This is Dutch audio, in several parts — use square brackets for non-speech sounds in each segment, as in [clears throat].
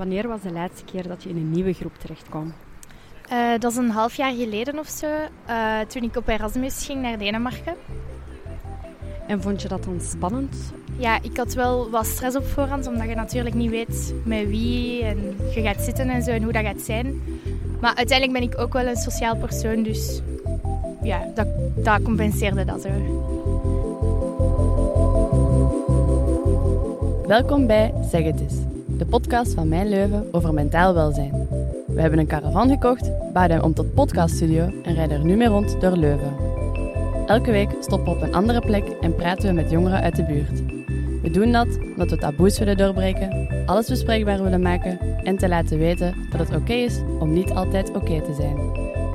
Wanneer was de laatste keer dat je in een nieuwe groep terecht kwam? Uh, dat is een half jaar geleden of zo, uh, toen ik op Erasmus ging naar Denemarken. En vond je dat dan spannend? Ja, ik had wel wat stress op voorhand, omdat je natuurlijk niet weet met wie en je gaat zitten en zo en hoe dat gaat zijn. Maar uiteindelijk ben ik ook wel een sociaal persoon, dus ja, dat, dat compenseerde dat zo. Welkom bij Zeg het eens, de podcast van Mijn Leuven over mentaal welzijn. We hebben een caravan gekocht, bouwden hem om tot podcaststudio en rijden er nu mee rond door Leuven. Elke week stoppen we op een andere plek en praten we met jongeren uit de buurt. We doen dat omdat we taboes willen doorbreken, alles bespreekbaar willen maken en te laten weten dat het oké is om niet altijd oké te zijn.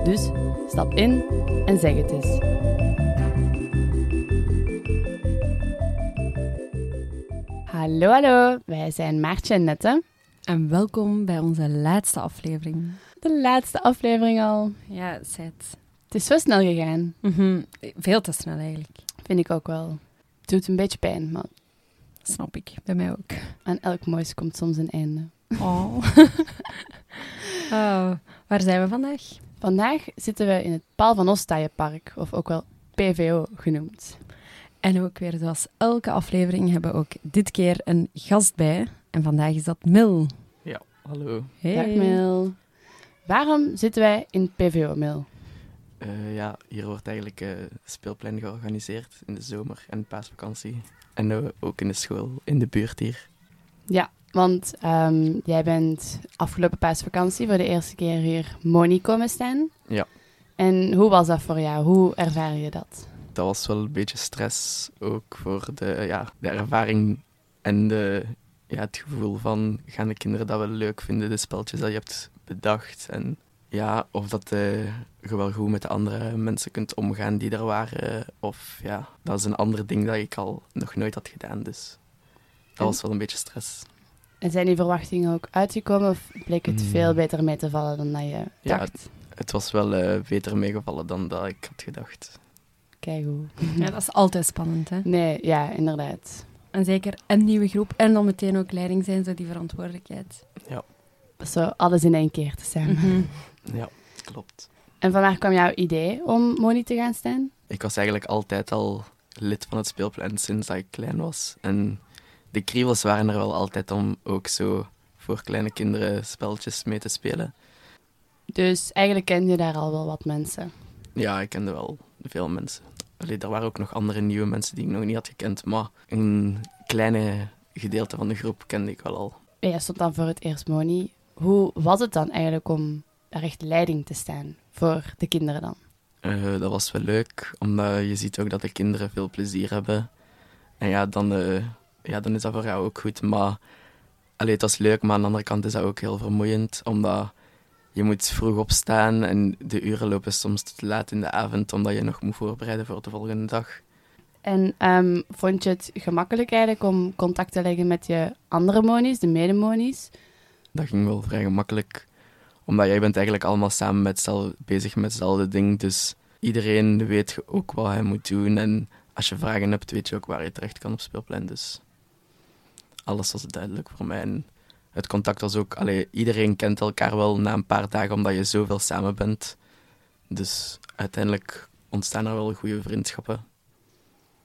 Dus stap in en zeg het eens. Hallo, hallo. Wij zijn Maartje en Nette. En welkom bij onze laatste aflevering. De laatste aflevering al. Ja, zet. Het is zo snel gegaan. Mhm. Veel te snel eigenlijk. Vind ik ook wel. Het doet een beetje pijn, maar... Snap ik. Bij mij ook. Aan elk moois komt soms een einde. Oh. [laughs] oh. Waar zijn we vandaag? Vandaag zitten we in het Paal van Ostaaien-park, of ook wel PVO genoemd. En ook weer zoals elke aflevering hebben we ook dit keer een gast bij. En vandaag is dat Mil. Ja, hallo. Hey. Dag Mil. Waarom zitten wij in PVO, Mil? Uh, ja, hier wordt eigenlijk uh, speelplein georganiseerd in de zomer en paasvakantie. En uh, ook in de school, in de buurt hier. Ja, want um, jij bent afgelopen paasvakantie voor de eerste keer hier Moni komen staan. Ja. En hoe was dat voor jou? Hoe ervaar je dat? Dat was wel een beetje stress, ook voor de, ja, de ervaring en de, ja, het gevoel van gaan de kinderen dat wel leuk vinden, de speltjes dat je hebt bedacht. En ja, of dat uh, je wel goed met de andere mensen kunt omgaan die er waren. Of ja, dat is een ander ding dat ik al nog nooit had gedaan. Dus dat was wel een beetje stress. En zijn die verwachtingen ook uitgekomen of bleek het mm. veel beter mee te vallen dan dat je dacht? Ja, het, het was wel uh, beter meegevallen dan dat ik had gedacht. Ja, dat is altijd spannend, hè? Nee, ja, inderdaad. En zeker een nieuwe groep en dan meteen ook leiding zijn, zo die verantwoordelijkheid. Ja. Zo alles in één keer te zijn. Mhm. Ja, klopt. En vandaag kwam jouw idee om Moni te gaan staan? Ik was eigenlijk altijd al lid van het speelplein sinds dat ik klein was. En de kriebels waren er wel altijd om ook zo voor kleine kinderen spelletjes mee te spelen. Dus eigenlijk ken je daar al wel wat mensen? Ja, ik kende wel veel mensen. Allee, er waren ook nog andere nieuwe mensen die ik nog niet had gekend, maar een kleine gedeelte van de groep kende ik wel al. Ja, stond dan voor het eerst Moni. Hoe was het dan eigenlijk om daar echt leiding te staan voor de kinderen dan? Uh, dat was wel leuk, omdat je ziet ook dat de kinderen veel plezier hebben. En ja, dan, uh, ja, dan is dat voor jou ook goed. Maar allee, het was leuk, maar aan de andere kant is dat ook heel vermoeiend, omdat je moet vroeg opstaan en de uren lopen soms tot laat in de avond, omdat je nog moet voorbereiden voor de volgende dag. En um, vond je het gemakkelijk eigenlijk om contact te leggen met je andere monies, de medemonies? Dat ging wel vrij gemakkelijk, omdat jij bent eigenlijk allemaal samen met bezig met hetzelfde ding, dus iedereen weet ook wat hij moet doen en als je vragen hebt, weet je ook waar je terecht kan op speelplein, dus alles was duidelijk voor mij. En het contact was ook... Allee, iedereen kent elkaar wel na een paar dagen, omdat je zoveel samen bent. Dus uiteindelijk ontstaan er wel goede vriendschappen.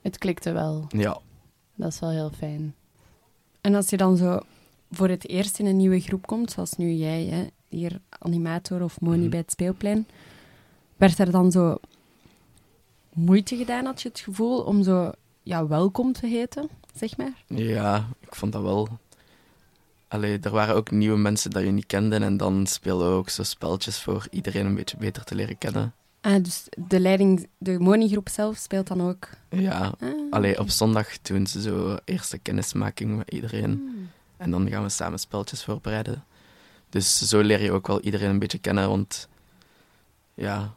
Het klikte wel. Ja. Dat is wel heel fijn. En als je dan zo voor het eerst in een nieuwe groep komt, zoals nu jij, hè, hier animator of Moni mhm. bij het speelplein, werd er dan zo moeite gedaan, had je het gevoel, om zo ja, welkom te heten, zeg maar? Ja, ik vond dat wel. Allee, er waren ook nieuwe mensen dat je niet kende en dan speelden we ook zo spelletjes voor iedereen een beetje beter te leren kennen. Ah, dus de leiding, de Moni-groep zelf speelt dan ook? Ja, ah, allee, op zondag doen ze zo eerste kennismaking met iedereen. Hmm. En dan gaan we samen spelletjes voorbereiden. Dus zo leer je ook wel iedereen een beetje kennen, want ja,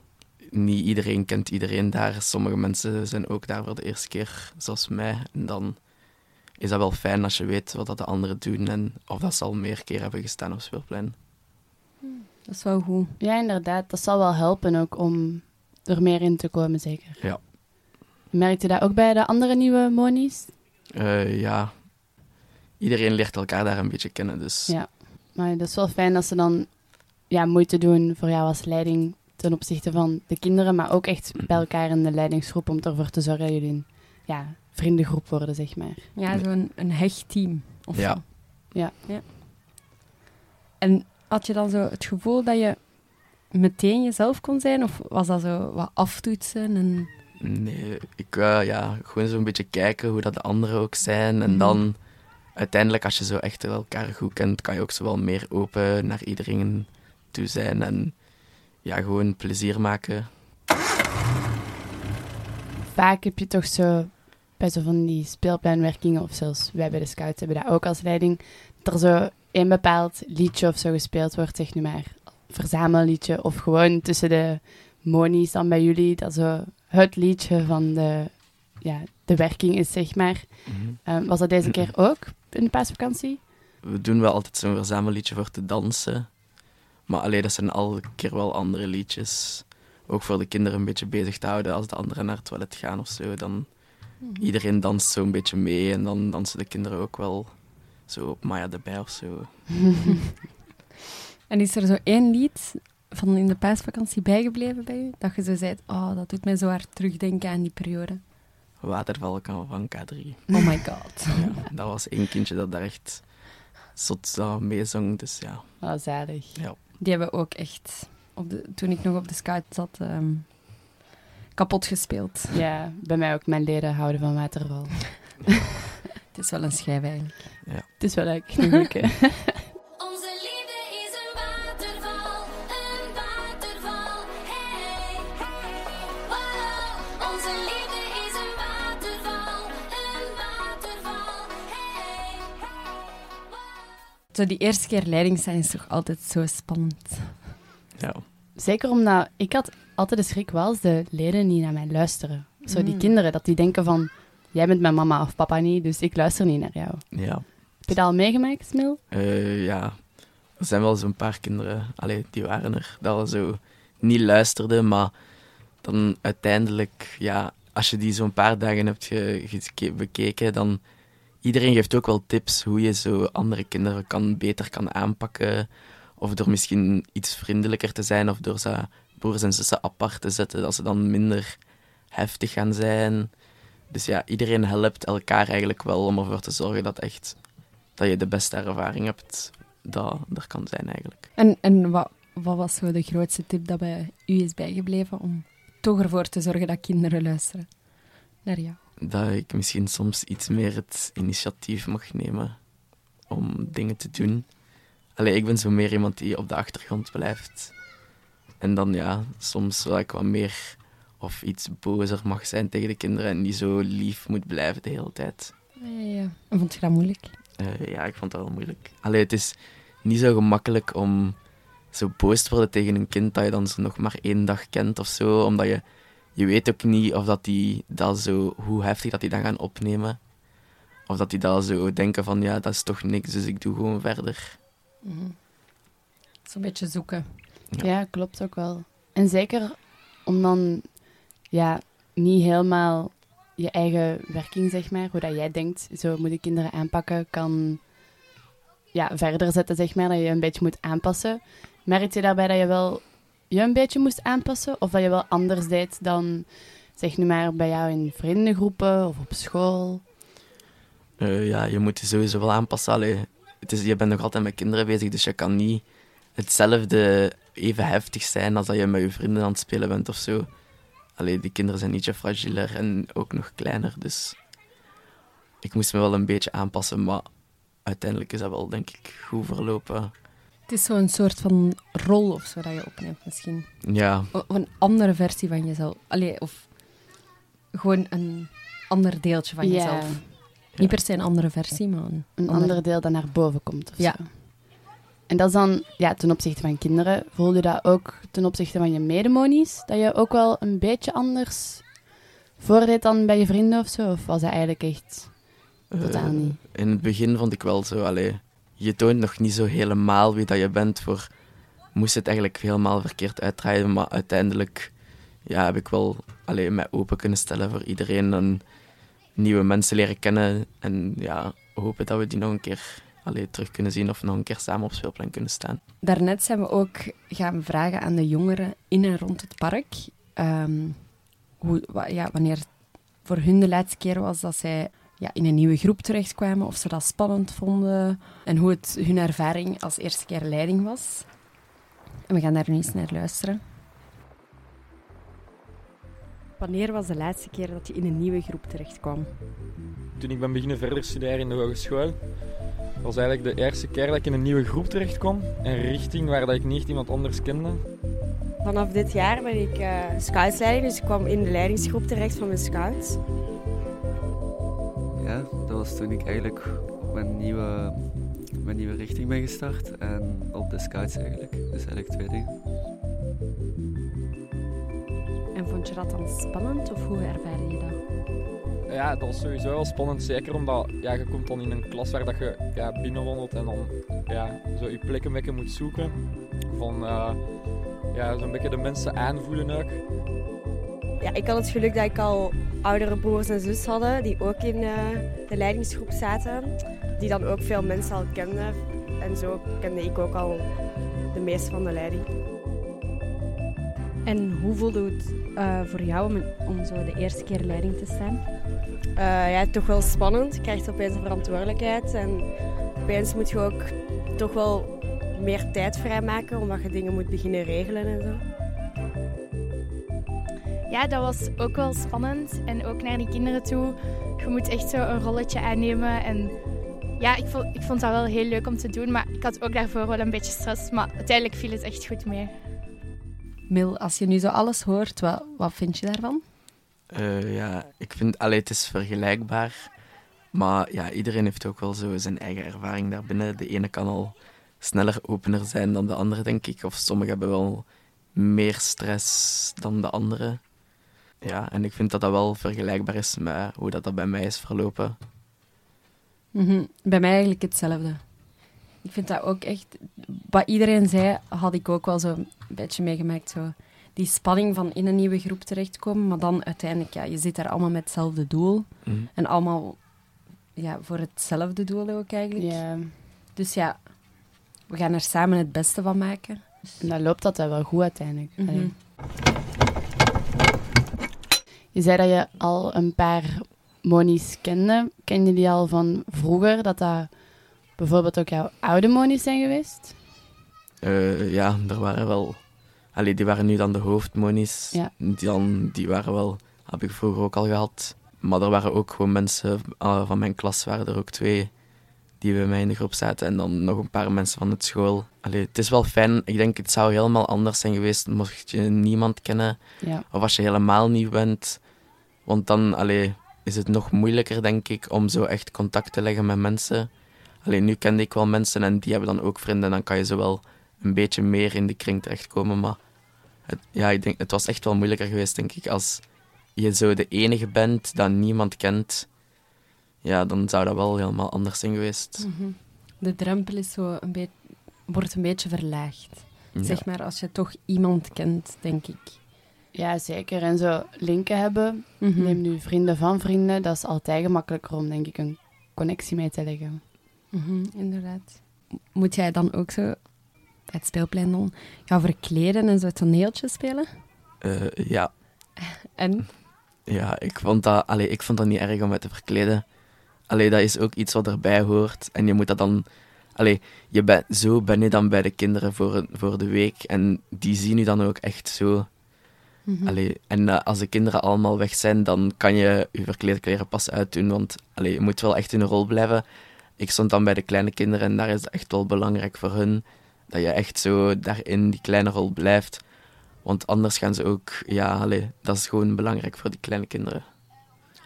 niet iedereen kent iedereen daar. Sommige mensen zijn ook daar voor de eerste keer, zoals mij. En dan is dat wel fijn als je weet wat dat de anderen doen en of dat ze al meer keer hebben gestaan op speelplein. Dat is wel goed. Ja, inderdaad. Dat zal wel helpen ook om er meer in te komen, zeker. Ja. Merkt je dat ook bij de andere nieuwe monies? Uh, ja. Iedereen leert elkaar daar een beetje kennen, dus ja. Maar dat is wel fijn dat ze dan ja, moeite doen voor jou als leiding ten opzichte van de kinderen, maar ook echt bij elkaar in de leidingsgroep om ervoor te zorgen dat jullie een ja, vriendengroep worden, zeg maar. Ja, zo'n een hecht team. Of Ja. zo. Ja. ja. En had je dan zo het gevoel dat je meteen jezelf kon zijn? Of was dat zo wat aftoetsen? En... Nee, ik wou ja, gewoon zo'n beetje kijken hoe dat de anderen ook zijn. En Mhm. dan uiteindelijk, als je zo echt elkaar goed kent, kan je ook zo wel meer open naar iedereen toe zijn. En ja, gewoon plezier maken. Vaak heb je toch zo bij zo van die speelpleinwerkingen, of zelfs wij bij de Scouts hebben dat ook als leiding, dat er zo een bepaald liedje of zo gespeeld wordt, zeg nu maar, verzamelliedje, of gewoon tussen de monies dan bij jullie, dat zo het liedje van de, ja, de werking is, zeg maar. Eh, was dat deze keer [clears throat] ook in de paasvakantie? We doen wel altijd zo'n verzamelliedje voor te dansen. Maar alleen dat zijn elke keer wel andere liedjes. Ook voor de kinderen een beetje bezig te houden als de anderen naar het toilet gaan of zo. Dan iedereen danst zo'n beetje mee en dan dansen de kinderen ook wel zo op Maya de Bij of zo. [laughs] en is er zo één lied van in de paasvakantie bijgebleven bij u? Dat je zo zei, oh, dat doet mij zo hard terugdenken aan die periode. Waterval kan van K3. Oh my god. [laughs] Ja, dat was één kindje dat daar echt zot uh, meezong. Dus ja, Oh, zalig. ja. Die hebben ook echt, op de, toen ik nog op de scout zat, ehm, kapot gespeeld. Ja, bij mij ook. Mijn leden houden van waterval. [laughs] Het is wel een schijf eigenlijk. Het is wel leuk. [laughs] Onze liefde is een waterval, een waterval, hey. Wow. Onze liefde is een waterval, een waterval, hey. Zo die eerste keer leiding zijn is toch altijd zo spannend. Ja. Zeker omdat ik had altijd de schrik wel als de leden niet naar mij luisteren. Zo die Mm. kinderen, dat die denken van... Jij bent mijn mama of papa niet, dus ik luister niet naar jou. ja. Heb je dat al meegemaakt, Smil? Eh, ja, er zijn wel zo'n paar kinderen, allee, die waren er, dat we zo niet luisterden, maar dan uiteindelijk, ja, als je die zo'n paar dagen hebt ge- bekeken, dan iedereen geeft ook wel tips hoe je zo andere kinderen kan, beter kan aanpakken, of door misschien iets vriendelijker te zijn, of door ze broers en zussen apart te zetten, dat ze dan minder heftig gaan zijn. Dus ja, iedereen helpt elkaar eigenlijk wel om ervoor te zorgen dat echt dat je de beste ervaring hebt dat er kan zijn eigenlijk. En, en wat, wat was zo de grootste tip dat bij u is bijgebleven om toch ervoor te zorgen dat kinderen luisteren naar jou? Dat ik misschien soms iets meer het initiatief mag nemen om dingen te doen. Allee, ik ben zo meer iemand die op de achtergrond blijft. En dan ja, soms wil ik wat meer of iets bozer mag zijn tegen de kinderen en niet zo lief moet blijven de hele tijd. Ja, ja. En vond je dat moeilijk? Eh, ja, ik vond dat wel moeilijk. Allee, het is niet zo gemakkelijk om zo boos te worden tegen een kind dat je dan zo nog maar één dag kent of zo. Omdat je, je weet ook niet of dat die dat zo, hoe heftig dat die dan gaan opnemen. Of dat die dan zo denken van, ja, dat is toch niks, dus ik doe gewoon verder. Zo'n beetje zoeken. Ja. Ja. klopt ook wel. En zeker om dan ja, niet helemaal je eigen werking, zeg maar, hoe dat jij denkt, zo moet je kinderen aanpakken, kan ja, verder zetten, zeg maar, dat je een beetje moet aanpassen. Merkte je daarbij dat je wel je een beetje moest aanpassen? Of dat je wel anders deed dan, zeg nu maar, bij jou in vriendengroepen of op school? Eh, ja, je moet je sowieso wel aanpassen. Allee, het is, je bent nog altijd met kinderen bezig, dus je kan niet hetzelfde even heftig zijn als dat je met je vrienden aan het spelen bent of zo. Allee, die kinderen zijn ietsje fragieler en ook nog kleiner, dus ik moest me wel een beetje aanpassen, maar uiteindelijk is dat wel, denk ik, goed verlopen. Het is zo'n soort van rol of zo dat je opneemt misschien. Ja, Of een andere versie van jezelf. Allee, of gewoon een ander deeltje van jezelf. Niet per se een andere versie, maar een, Een ander- ander deel dat naar boven komt of Ja. zo. En dat is dan, ja, ten opzichte van kinderen, voelde je dat ook ten opzichte van je medemonies? Dat je ook wel een beetje anders voordeed dan bij je vrienden of zo? Of was dat eigenlijk echt totaal Eh, niet? In het begin vond ik wel zo, allee, je toont nog niet zo helemaal wie dat je bent. Voor moest het eigenlijk helemaal verkeerd uitdraaien, maar uiteindelijk ja, heb ik wel allee, mij open kunnen stellen voor iedereen en nieuwe mensen leren kennen. En ja, hopen dat we die nog een keer allee, terug kunnen zien of nog een keer samen op speelplein kunnen staan. Daarnet zijn we ook gaan vragen aan de jongeren in en rond het park. ehm, hoe, ja, wanneer voor hun de laatste keer was dat zij ja, in een nieuwe groep terechtkwamen. Of ze dat spannend vonden. En hoe het hun ervaring als eerste keer leiding was. We gaan daar nu eens naar luisteren. Wanneer was de laatste keer dat je in een nieuwe groep terechtkwam? Toen ik ben beginnen verder studeren in de hogeschool, was eigenlijk de eerste keer dat ik in een nieuwe groep terecht kwam. Een richting waar dat ik niet echt iemand anders kende. Vanaf dit jaar ben ik eh scoutsleiding, dus ik kwam in de leidingsgroep terecht van mijn scouts. Ja, dat was toen ik eigenlijk op mijn nieuwe, mijn nieuwe richting ben gestart. En op de scouts eigenlijk. Dus eigenlijk twee dingen. Vond je dat dan spannend of hoe ervaarde je dat? Ja, dat was sowieso wel spannend, zeker omdat ja, je komt dan in een klas waar dat je ja, binnenwandelt en dan ja, zo je plek een beetje moet zoeken. Van eh, ja, zo'n beetje de mensen aanvoelen ook. Ja, ik had het geluk dat ik al oudere broers en zus hadden, die ook in eh, de leidingsgroep zaten. Die dan ook veel mensen al kenden. En zo kende ik ook al de meeste van de leiding. En hoe voelde het eh, voor jou om, om zo de eerste keer leiding te staan? Eh, ja, toch wel spannend. Je krijgt opeens een verantwoordelijkheid. En opeens moet je ook toch wel meer tijd vrijmaken, omdat je dingen moet beginnen regelen en zo. Ja, dat was ook wel spannend. En ook naar die kinderen toe. Je moet echt zo een rolletje aannemen. En ja, ik vond, ik vond dat wel heel leuk om te doen. Maar ik had ook daarvoor wel een beetje stress. Maar uiteindelijk viel het echt goed mee. Mil, als je nu zo alles hoort, wat, wat vind je daarvan? Eh, ja, ik vind, allee, het is vergelijkbaar. Maar ja, iedereen heeft ook wel zo zijn eigen ervaring daarbinnen. De ene kan al sneller opener zijn dan de andere, denk ik. Of sommigen hebben wel meer stress dan de andere. Ja, en ik vind dat dat wel vergelijkbaar is met hoe dat, dat bij mij is verlopen. Mhm, Bij mij eigenlijk hetzelfde. Ik vind dat ook echt... Wat iedereen zei, had ik ook wel zo een beetje meegemaakt. Zo. Die spanning van in een nieuwe groep terechtkomen, maar dan uiteindelijk, ja, je zit daar allemaal met hetzelfde doel. Mhm. En allemaal ja, voor hetzelfde doel ook eigenlijk. Ja, Dus ja, we gaan er samen het beste van maken. en dan loopt dat wel goed uiteindelijk. Mhm. Je zei dat je al een paar monies kende. Ken je die al van vroeger? Dat dat bijvoorbeeld ook jouw oude monies zijn geweest? Eh, ja, er waren wel... Allee, die waren nu dan de hoofdmonies. Ja. Die, dan, die waren wel... Heb ik vroeger ook al gehad. Maar er waren ook gewoon mensen ah, van mijn klas, waren er ook twee die bij mij in de groep zaten. En dan nog een paar mensen van het school. Allee, het is wel fijn. Ik denk, het zou helemaal anders zijn geweest mocht je niemand kennen. Ja. Of als je helemaal nieuw bent. Want dan allee, is het nog moeilijker, denk ik, om zo echt contact te leggen met mensen. Alleen nu kende ik wel mensen en die hebben dan ook vrienden. En dan kan je zo wel een beetje meer in de kring terechtkomen. Maar het, ja, ik denk, het was echt wel moeilijker geweest, denk ik. Als je zo de enige bent dat niemand kent, ja, dan zou dat wel helemaal anders zijn geweest. Mhm. De drempel is zo een beetje, wordt een beetje verlaagd. Ja. Zeg maar, als je toch iemand kent, denk ik. ja, zeker. En zo linken hebben. Mhm. Neem nu vrienden van vrienden. Dat is altijd gemakkelijker om, denk ik, een connectie mee te leggen. Mhm, inderdaad. Moet jij dan ook zo het speelplein dan gaan verkleden en zo toneeltjes spelen? Eh, ja, [laughs] En? Ja, ik vond, dat, allee, ik vond dat niet erg om me te verkleden. Allee, dat is ook iets wat erbij hoort. En je moet dat dan... Allee, je bent, zo ben je dan bij de kinderen voor, voor de week. En die zien je dan ook echt zo. Mhm. Allee, en eh, als de kinderen allemaal weg zijn, dan kan je je verkleed kleren pas uitdoen. Want allee, je moet wel echt in een rol blijven. Ik stond dan bij de kleine kinderen en daar is het echt wel belangrijk voor hun. Dat je echt zo daarin die kleine rol blijft. Want anders gaan ze ook... Ja, allee, dat is gewoon belangrijk voor die kleine kinderen.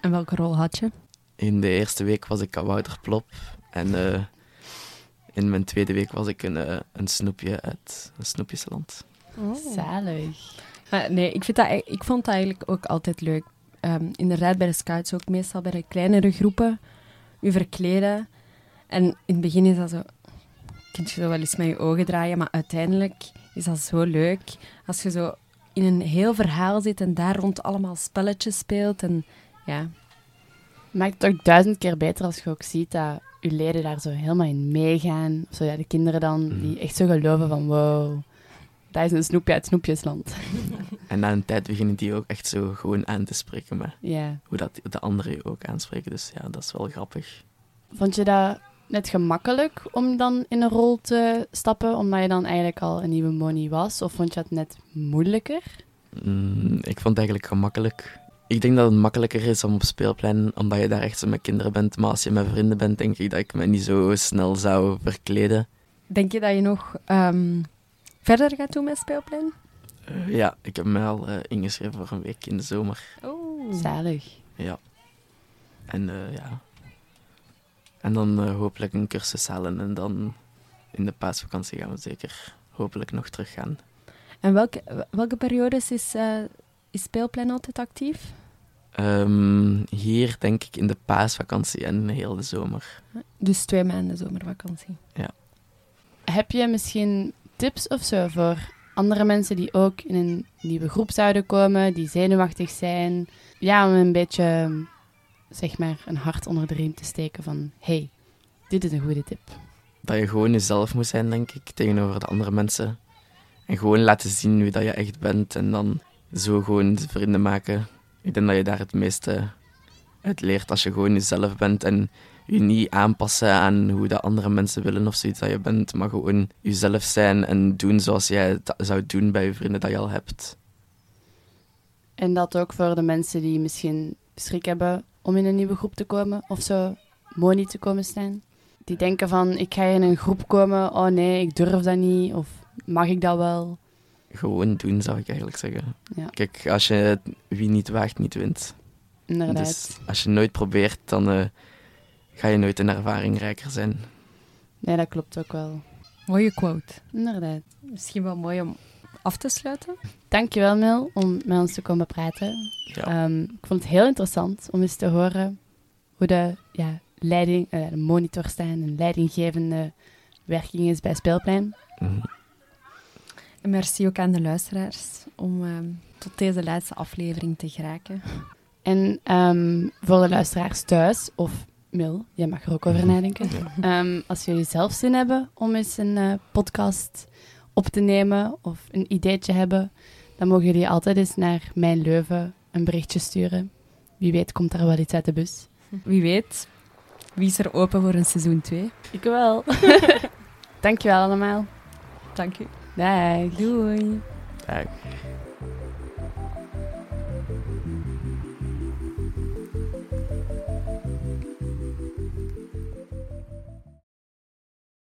En welke rol had je? In de eerste week was ik Wouter Plop. En eh, in mijn tweede week was ik een, eh, een snoepje uit een snoepjesland. Zalig. Ah, nee, ik, vind dat, e- ik vond dat eigenlijk ook altijd leuk. Ehm, inderdaad, bij de scouts ook meestal bij de kleinere groepen. Je verkleden. En in het begin is dat zo... Kun je zo wel eens met je ogen draaien, maar uiteindelijk is dat zo leuk. Als je zo in een heel verhaal zit en daar rond allemaal spelletjes speelt. En ja, maakt het ook duizend keer beter als je ook ziet dat je leden daar zo helemaal in meegaan. Of zo, ja, de kinderen dan, Mhm. die echt zo geloven van wow, dat is een snoepje uit Snoepjesland. [laughs] En na een tijd beginnen die ook echt zo gewoon aan te spreken met Ja. hoe dat de anderen je ook aanspreken. Dus ja, dat is wel grappig. Vond je dat net gemakkelijk om dan in een rol te stappen, omdat je dan eigenlijk al een nieuwe Moni was? Of vond je het net moeilijker? Mm, ik vond het eigenlijk gemakkelijk. Ik denk dat het makkelijker is om op speelplein, omdat je daar echt zo met kinderen bent. Maar als je met vrienden bent, denk ik dat ik me niet zo snel zou verkleden. Denk je dat je nog ehm, verder gaat doen met speelplein? Eh, ja, ik heb me al eh, ingeschreven voor een week in de zomer. Oh. Zalig. Ja. En eh, ja. En dan eh, hopelijk een cursus halen en dan in de paasvakantie gaan we zeker hopelijk nog teruggaan. En welke, welke periodes is, eh, is speelplein altijd actief? Ehm, hier denk ik in de paasvakantie en heel de zomer. Dus twee maanden zomervakantie. Heb je misschien tips of zo voor andere mensen die ook in een nieuwe groep zouden komen, die zenuwachtig zijn? Ja, om een beetje, zeg maar, een hart onder de riem te steken van hey, dit is een goede tip. Dat je gewoon jezelf moet zijn, denk ik, tegenover de andere mensen. En gewoon laten zien wie dat je echt bent en dan zo gewoon vrienden maken. Ik denk dat je daar het meeste uit leert als je gewoon jezelf bent en je niet aanpassen aan hoe de andere mensen willen of zoiets dat je bent, maar gewoon jezelf zijn en doen zoals jij het zou doen bij je vrienden dat je al hebt. En dat ook voor de mensen die misschien schrik hebben om in een nieuwe groep te komen of zo moni te komen staan. Die denken van, ik ga in een groep komen, oh nee, ik durf dat niet, of mag ik dat wel? Gewoon doen, zou ik eigenlijk zeggen. Ja. Kijk, als je wie niet waagt, niet wint. Inderdaad. Dus als je nooit probeert, dan eh, ga je nooit een ervaringrijker zijn. Nee, dat klopt ook wel. Mooie quote. Inderdaad. Misschien wel mooi om af te sluiten. Dankjewel, Mil, om met ons te komen praten. Ja. Ehm, ik vond het heel interessant om eens te horen hoe de, ja, leiding, de monitor staan en leidinggevende werking is bij Speelplein. Mhm. En merci ook aan de luisteraars om ehm, tot deze laatste aflevering te geraken. En ehm, voor de luisteraars thuis, of Mil, jij mag er ook over nadenken. Ehm, als jullie zelf zin hebben om eens een eh, podcast op te nemen of een ideetje hebben, dan mogen jullie altijd eens naar Mijn Leuven een berichtje sturen. Wie weet komt er wel iets uit de bus. [laughs] Wie weet, wie is er open voor een seizoen 2? Ik wel. [laughs] Dankjewel allemaal. Dank u. Dag. Doei. Ja,